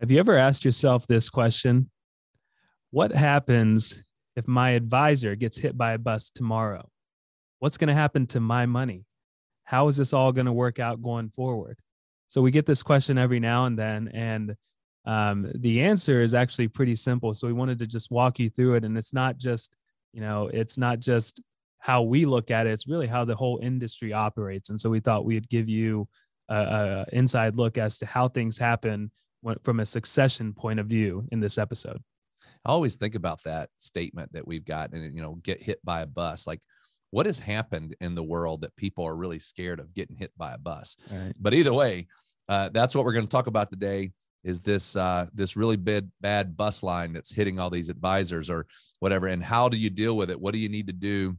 Have you ever asked yourself this question? What happens if my advisor gets hit by a bus tomorrow? What's going to happen to my money? How is this all going to work out going forward? So we get this question every now and then, and um, the answer is actually pretty simple. So we wanted to just walk you through it, and it's not just you know it's not just how we look at it; it's really how the whole industry operates. And so we thought we'd give you a, inside look as to how things happen from a succession point of view in this episode. I always think about that statement that we've got and you know get hit by a bus. Like what has happened in the world that people are really scared of getting hit by a bus? Right. but either way uh, that's what we're going to talk about today is this uh, this really bad bad bus line that's hitting all these advisors or whatever. And how do you deal with it? What do you need to do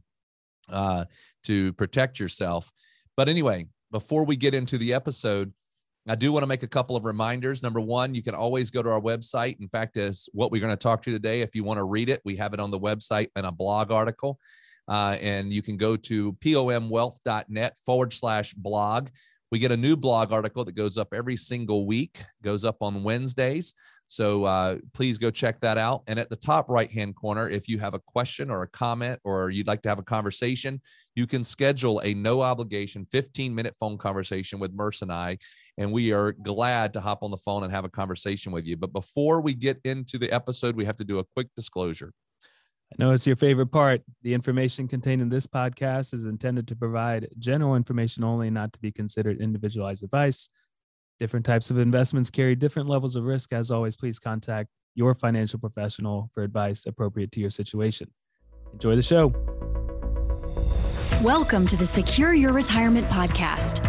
uh, to protect yourself? But anyway before we get into the episode I do want to make a couple of reminders. Number one, you can always go to our website. In fact, is what we're going to talk to today. If you want to read it, we have it on the website in a blog article. Uh, and you can go to pomwealth.net forward slash blog. We get a new blog article that goes up every single week, goes up on Wednesdays. So uh, please go check that out. And at the top right hand corner, if you have a question or a comment or you'd like to have a conversation, you can schedule a no obligation 15 minute phone conversation with Murs and I. And we are glad to hop on the phone and have a conversation with you. But before we get into the episode, we have to do a quick disclosure. I know it's your favorite part. The information contained in this podcast is intended to provide general information only, not to be considered individualized advice. Different types of investments carry different levels of risk. As always, please contact your financial professional for advice appropriate to your situation. Enjoy the show. Welcome to the Secure Your Retirement Podcast.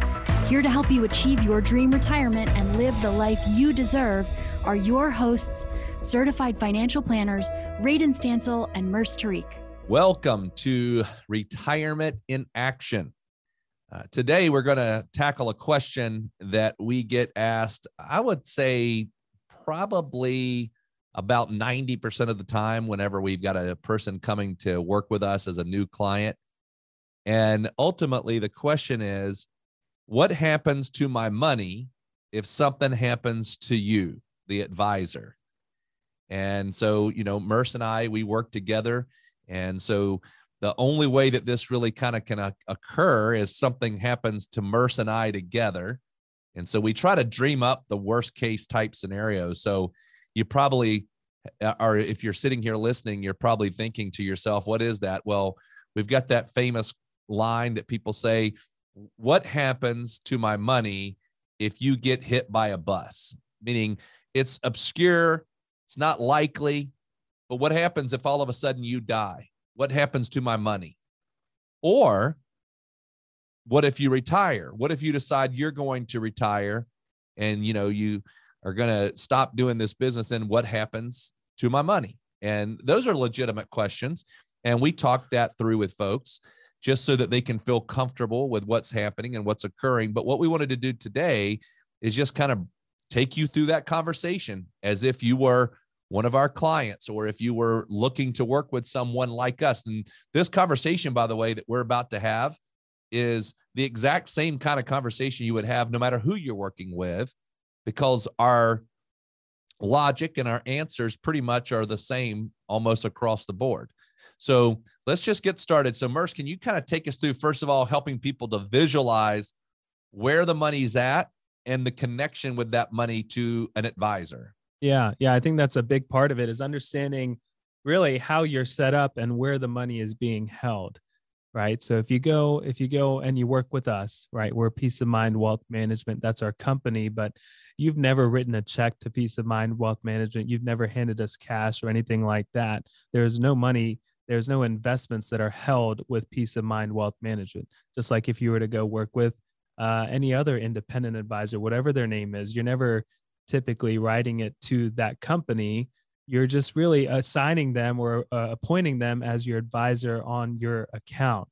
Here to help you achieve your dream retirement and live the life you deserve are your hosts, certified financial planners, Radon Stancil and Murs Tariq. Welcome to Retirement in Action. Uh, today, we're going to tackle a question that we get asked, I would say, probably about 90% of the time whenever we've got a person coming to work with us as a new client. And ultimately, the question is what happens to my money if something happens to you, the advisor? And so, you know, Murs and I, we work together. And so the only way that this really kind of can occur is something happens to Murs and I together. And so we try to dream up the worst case type scenarios. So you probably uh, are, if you're sitting here listening, you're probably thinking to yourself, what is that? Well, we've got that famous line that people say, What happens to my money if you get hit by a bus? Meaning it's obscure, it's not likely, but what happens if all of a sudden you die? What happens to my money? Or what if you retire? What if you decide you're going to retire and you know you are going to stop doing this business then what happens to my money? And those are legitimate questions and we talk that through with folks just so that they can feel comfortable with what's happening and what's occurring. But what we wanted to do today is just kind of take you through that conversation as if you were one of our clients or if you were looking to work with someone like us. And this conversation, by the way, that we're about to have is the exact same kind of conversation you would have no matter who you're working with, because our logic and our answers pretty much are the same almost across the board. So let's just get started. So, Murs, can you kind of take us through, first of all, helping people to visualize where the money's at and the connection with that money to an advisor? Yeah, yeah, I think that's a big part of it is understanding really how you're set up and where the money is being held, right? So if you go if you go and you work with us, right? We're Peace of Mind Wealth Management. That's our company, but you've never written a check to Peace of Mind Wealth Management. You've never handed us cash or anything like that. There's no money there's no investments that are held with peace of mind wealth management. Just like if you were to go work with uh, any other independent advisor whatever their name is you're never typically writing it to that company. You're just really assigning them or uh, appointing them as your advisor on your account.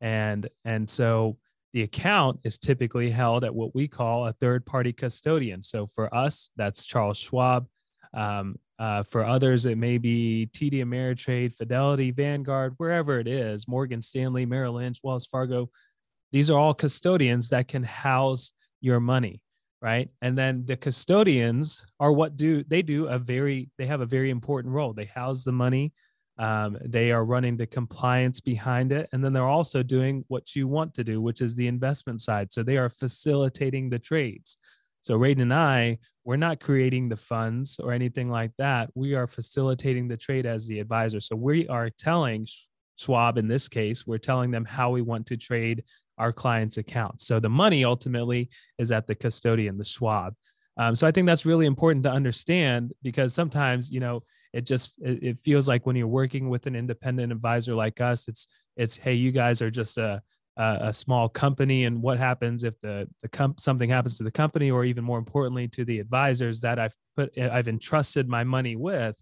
And and so the account is typically held at what we call a third party custodian. So for us that's charles schwab. Um, uh, for others it may be td ameritrade fidelity vanguard wherever it is morgan stanley merrill lynch wells fargo. These are all custodians that can house your money right? And then the custodians are what do they do a very they have a very important role. They house the money um, they are running the compliance behind it and then they're also doing what you want to do which is the investment side. So they are facilitating the trades so Radon and I, we're not creating the funds or anything like that. We are facilitating the trade as the advisor. So we are telling Schwab in this case, we're telling them how we want to trade our clients' accounts. So the money ultimately is at the custodian, the Schwab. Um, so I think that's really important to understand because sometimes you know it just it, it, feels like when you're working with an independent advisor like us, it's it's hey you guys are just a a, a small company and what happens if the the comp- something happens to the company or even more importantly to the advisors that I've put eh, I've entrusted my money with.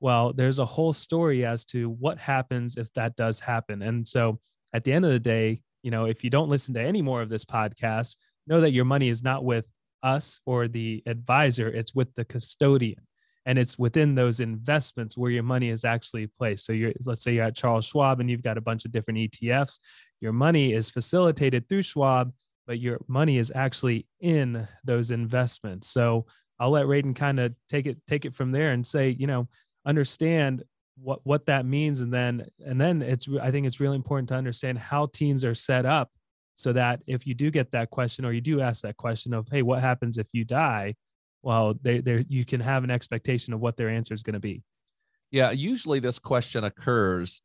Well, there's a whole story as to what happens if that does happen, and so at the end of the day, you know, if you don't listen to any more of this podcast, know that your money is not with us or the advisor, it's with the custodian. And it's within those investments where your money is actually placed. So you're let's say you're at Charles Schwab and you've got a bunch of different ETFs. Your money is facilitated through Schwab, but your money is actually in those investments. So I'll let Radon kind of take it take it from there and say, you know, understand what what that means. And then and then it's i think it's really important to understand how teams are set up so that if you do get that question or you do ask that question of hey what happens if you die? Well they they you can have an expectation of what their answer is going to be. Yeah usually this question occurs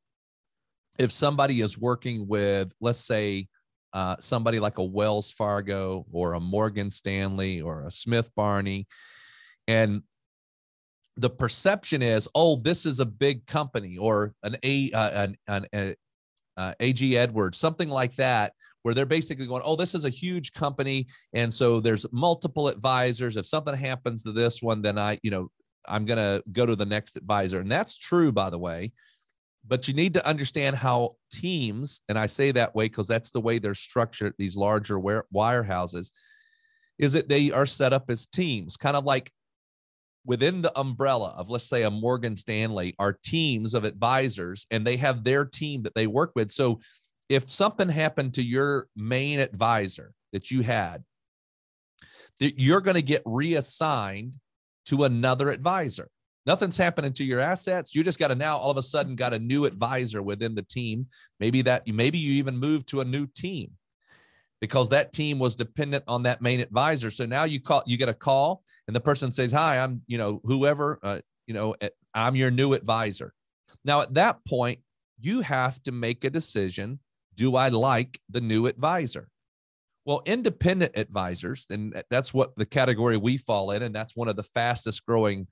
if somebody is working with let's say uh, somebody like a wells fargo or a morgan stanley or a smith barney and the perception is, oh, this is a big company or an a uh, an, an uh, AG Edwards, something like that, where they're basically going, oh, this is a huge company, and so there's multiple advisors. If something happens to this one, then I, you know, I'm gonna go to the next advisor, and that's true, by the way. But you need to understand how teams, and I say that way because that's the way they're structured. These larger wirehouses, is that they are set up as teams, kind of like within the umbrella of let's say a Morgan Stanley are teams of advisors and they have their team that they work with. So if something happened to your main advisor that you had, that you're going to get reassigned to another advisor. Nothing's happening to your assets. You just got to now all of a sudden got a new advisor within the team. Maybe that maybe you even move to a new team because that team was dependent on that main advisor. So now you call, you get a call, and the person says, "Hi, I'm you know whoever, uh, you know, eh, I'm your new advisor." Now at that point, you have to make a decision: Do I like the new advisor? Well, independent advisors, and that's what the category we fall in, and that's one of the fastest growing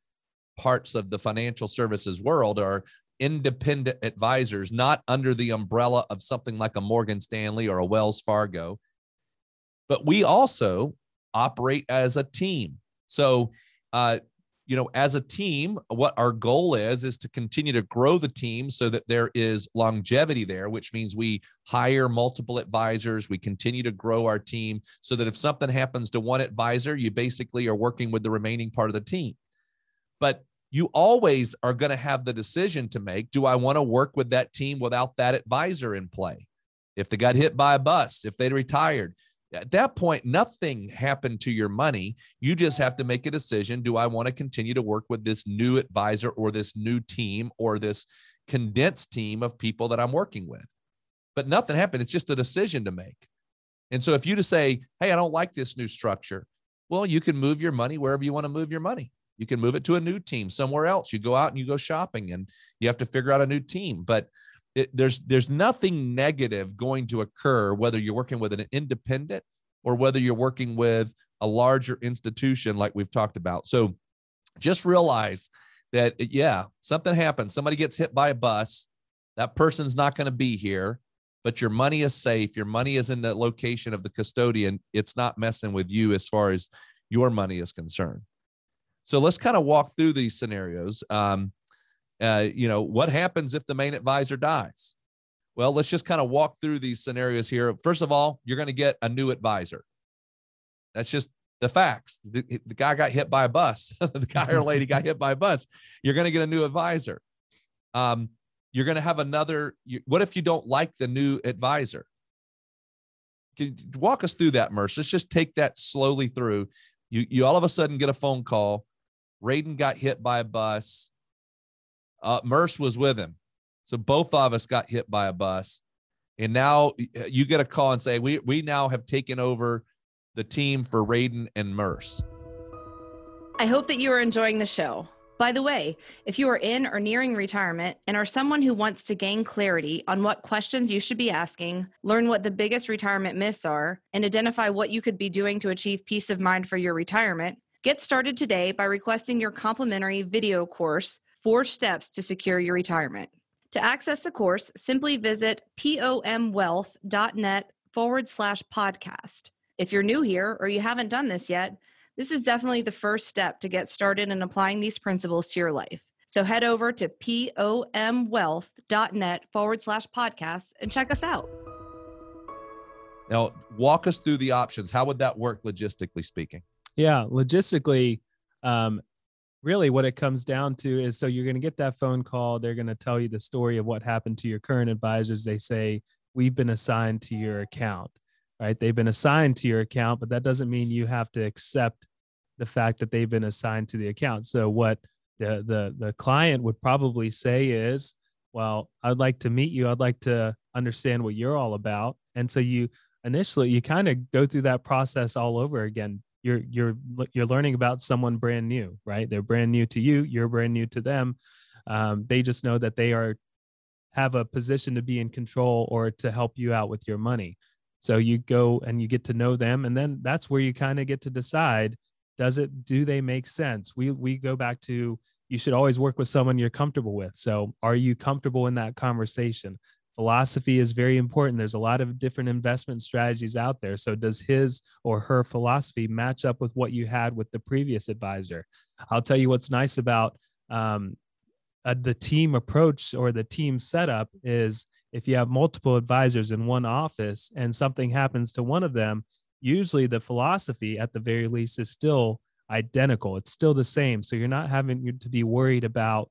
parts of the financial services world are independent advisors, not under the umbrella of something like a Morgan Stanley or a Wells Fargo but we also operate as a team. So, uh, you know, as a team, what our goal is is to continue to grow the team so that there is longevity there, which means we hire multiple advisors. We continue to grow our team so that if something happens to one advisor, you basically are working with the remaining part of the team. But you always are going to have the decision to make do I want to work with that team without that advisor in play? If they got hit by a bus, if they retired, at that point, nothing happened to your money. You just have to make a decision. Do I want to continue to work with this new advisor or this new team or this condensed team of people that I'm working with? But nothing happened. It's just a decision to make. And so if you just say, hey, I don't like this new structure, well, you can move your money wherever you want to move your money. You can move it to a new team somewhere else. You go out and you go shopping and you have to figure out a new team. But it, there's there's nothing negative going to occur whether you're working with an independent or whether you're working with a larger institution like we've talked about. So just realize that yeah something happens somebody gets hit by a bus. That person's not going to be here but your money is safe. Your money is in the location of the custodian. It's not messing with you as far as your money is concerned So let's kind of walk through these scenarios. Um, uh, you know, what happens if the main advisor dies? Well, let's just kind of walk through these scenarios here. First of all, you're going to get a new advisor. That's just the facts. The, the guy got hit by a bus. the guy or lady got hit by a bus. You're going to get a new advisor. Um, you're going to have another. You, what if you don't like the new advisor? Can you walk us through that, Murs? Let's just take that slowly through. You you all of a sudden get a phone call. Radon got hit by a bus. Uh, Murs was with him. So both of us got hit by a bus. And now you get a call and say, we, we now have taken over the team for Radon and Murs. I hope that you are enjoying the show. By the way, if you are in or nearing retirement and are someone who wants to gain clarity on what questions you should be asking, learn what the biggest retirement myths are, and identify what you could be doing to achieve peace of mind for your retirement, get started today by requesting your complimentary video course, Four Steps to Secure Your Retirement. To access the course, simply visit pomwealth.net forward slash podcast. If you're new here or you haven't done this yet, this is definitely the first step to get started in applying these principles to your life. So head over to pomwealth.net forward slash podcast and check us out. Now, walk us through the options. How would that work logistically speaking? Yeah, logistically, um, really what it comes down to is so you're going to get that phone call. They're going to tell you the story of what happened to your current advisors. They say, We've been assigned to your account, right? They've been assigned to your account, but that doesn't mean you have to accept the fact that they've been assigned to the account. So, what the, the, the client would probably say is, Well, I'd like to meet you. I'd like to understand what you're all about. And so, you initially, you kind of go through that process all over again you're you're you're learning about someone brand new right? They're brand new to you you're brand new to them. Um, they just know that they are have a position to be in control or to help you out with your money. So you go and you get to know them and then that's where you kind of get to decide does it do they make sense? We we go back to you should always work with someone you're comfortable with. So are you comfortable in that conversation philosophy is very important. There's a lot of different investment strategies out there. So, does his or her philosophy match up with what you had with the previous advisor? I'll tell you what's nice about um, uh, the team approach or the team setup is if you have multiple advisors in one office and something happens to one of them, usually the philosophy at the very least is still identical. It's still the same. So, you're not having to be worried about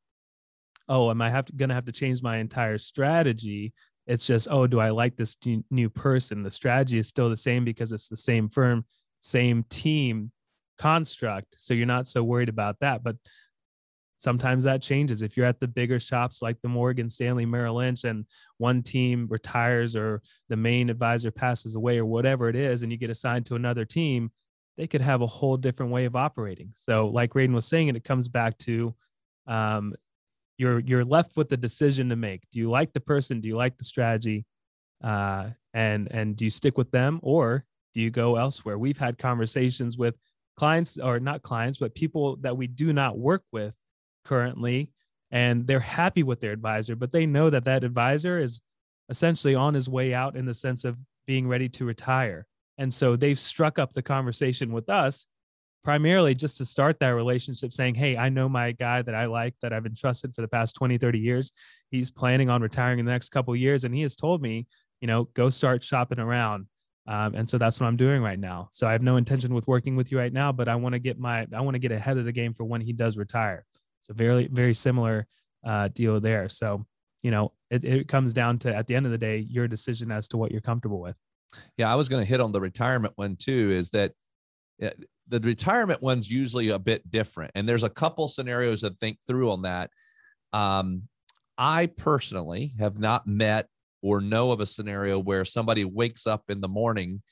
oh, am I have to, gonna have to change my entire strategy? It's just, oh, do I like this new person? The strategy is still the same because it's the same firm, same team construct. So you're not so worried about that. But sometimes that changes. If you're at the bigger shops like the Morgan Stanley Merrill Lynch and one team retires or the main advisor passes away or whatever it is, and you get assigned to another team, they could have a whole different way of operating. So, like Radon was saying, and it comes back to um, you're you're left with the decision to make. Do you like the person? Do you like the strategy? Uh, and and do you stick with them or do you go elsewhere? We've had conversations with clients or not clients, but people that we do not work with currently, and they're happy with their advisor, but they know that that advisor is essentially on his way out in the sense of being ready to retire. And so they've struck up the conversation with us primarily just to start that relationship saying hey i know my guy that i like that i've entrusted for the past 20 30 years. He's planning on retiring in the next couple years and he has told me you know go start shopping around. Um, and so that's what i'm doing right now. So i have no intention with working with you right now but i want to get my i want to get ahead of the game for when he does retire. So very very similar uh, deal there. So you know it, it comes down to at the end of the day your decision as to what you're comfortable with. Yeah i was going to hit on the retirement one too is that the retirement one's usually a bit different. And there's a couple scenarios to think through on that. Um, I personally have not met or know of a scenario where somebody wakes up in the morning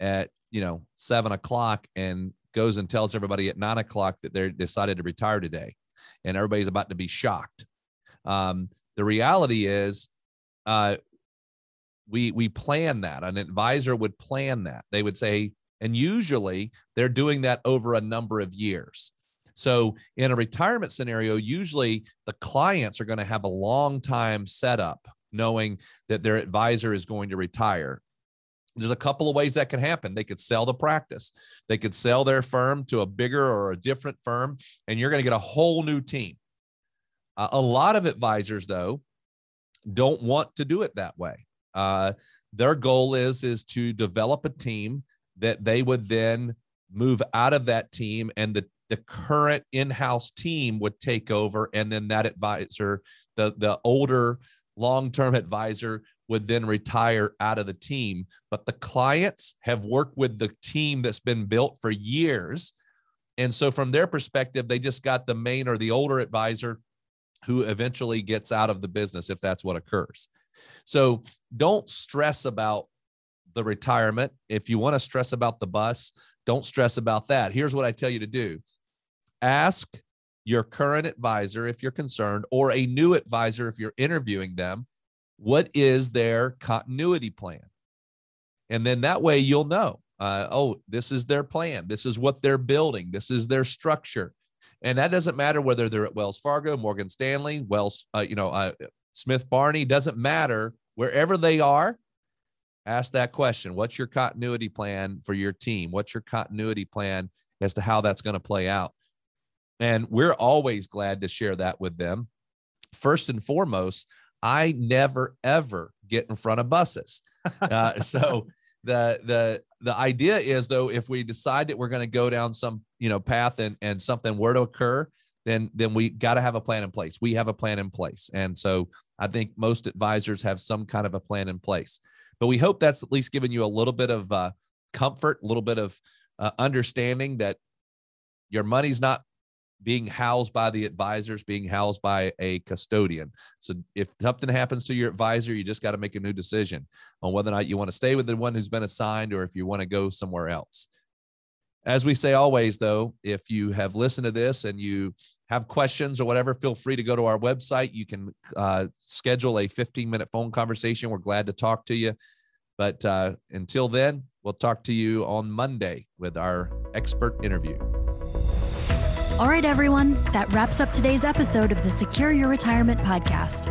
at you know seven o'clock and goes and tells everybody at nine o'clock that they're decided to retire today, and everybody's about to be shocked. Um, the reality is, uh, we we plan that. An advisor would plan that. They would say, and usually they're doing that over a number of years. So in a retirement scenario, usually the clients are going to have a long time setup knowing that their advisor is going to retire. there's a couple of ways that can happen. They could sell the practice, they could sell their firm to a bigger or a different firm, and you're going to get a whole new team. Uh, a lot of advisors, though, don't want to do it that way. Uh, their goal is is to develop a team that they would then move out of that team, and the the current in-house team would take over, and then that advisor, the the older long-term advisor would then retire out of the team. But the clients have worked with the team that's been built for years. And so, from their perspective, they just got the main or the older advisor who eventually gets out of the business if that's what occurs. So, don't stress about the retirement. If you want to stress about the bus, don't stress about that. Here's what I tell you to do ask your current advisor if you're concerned, or a new advisor if you're interviewing them what is their continuity plan? And then that way you'll know, uh, oh, this is their plan. This is what they're building. This is their structure. And that doesn't matter whether they're at Wells Fargo, Morgan Stanley, Wells, uh, you know, uh, Smith Barney, doesn't matter. Wherever they are, ask that question. What's your continuity plan for your team? What's your continuity plan as to how that's going to play out? And we're always glad to share that with them. First and foremost, I never ever get in front of buses. Uh, so the the the idea is though, if we decide that we're going to go down some you know path and and something were to occur, then then we got to have a plan in place. We have a plan in place, and so I think most advisors have some kind of a plan in place. But we hope that's at least given you a little bit of uh, comfort, a little bit of uh, understanding that your money's not being housed by the advisors, being housed by a custodian. So if something happens to your advisor, you just got to make a new decision on whether or not you want to stay with the one who's been assigned or if you want to go somewhere else. As we say always, though, if you have listened to this and you have questions or whatever, feel free to go to our website. You can uh, schedule a 15 minute phone conversation. We're glad to talk to you. But uh, until then, we'll talk to you on Monday with our expert interview. All right, everyone, that wraps up today's episode of the Secure Your Retirement podcast.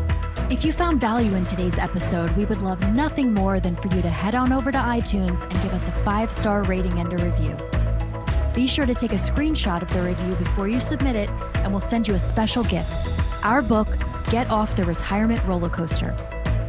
If you found value in today's episode, we would love nothing more than for you to head on over to iTunes and give us a five star rating and a review. Be sure to take a screenshot of the review before you submit it, and we'll send you a special gift our book, Get Off the Retirement Roller Coaster.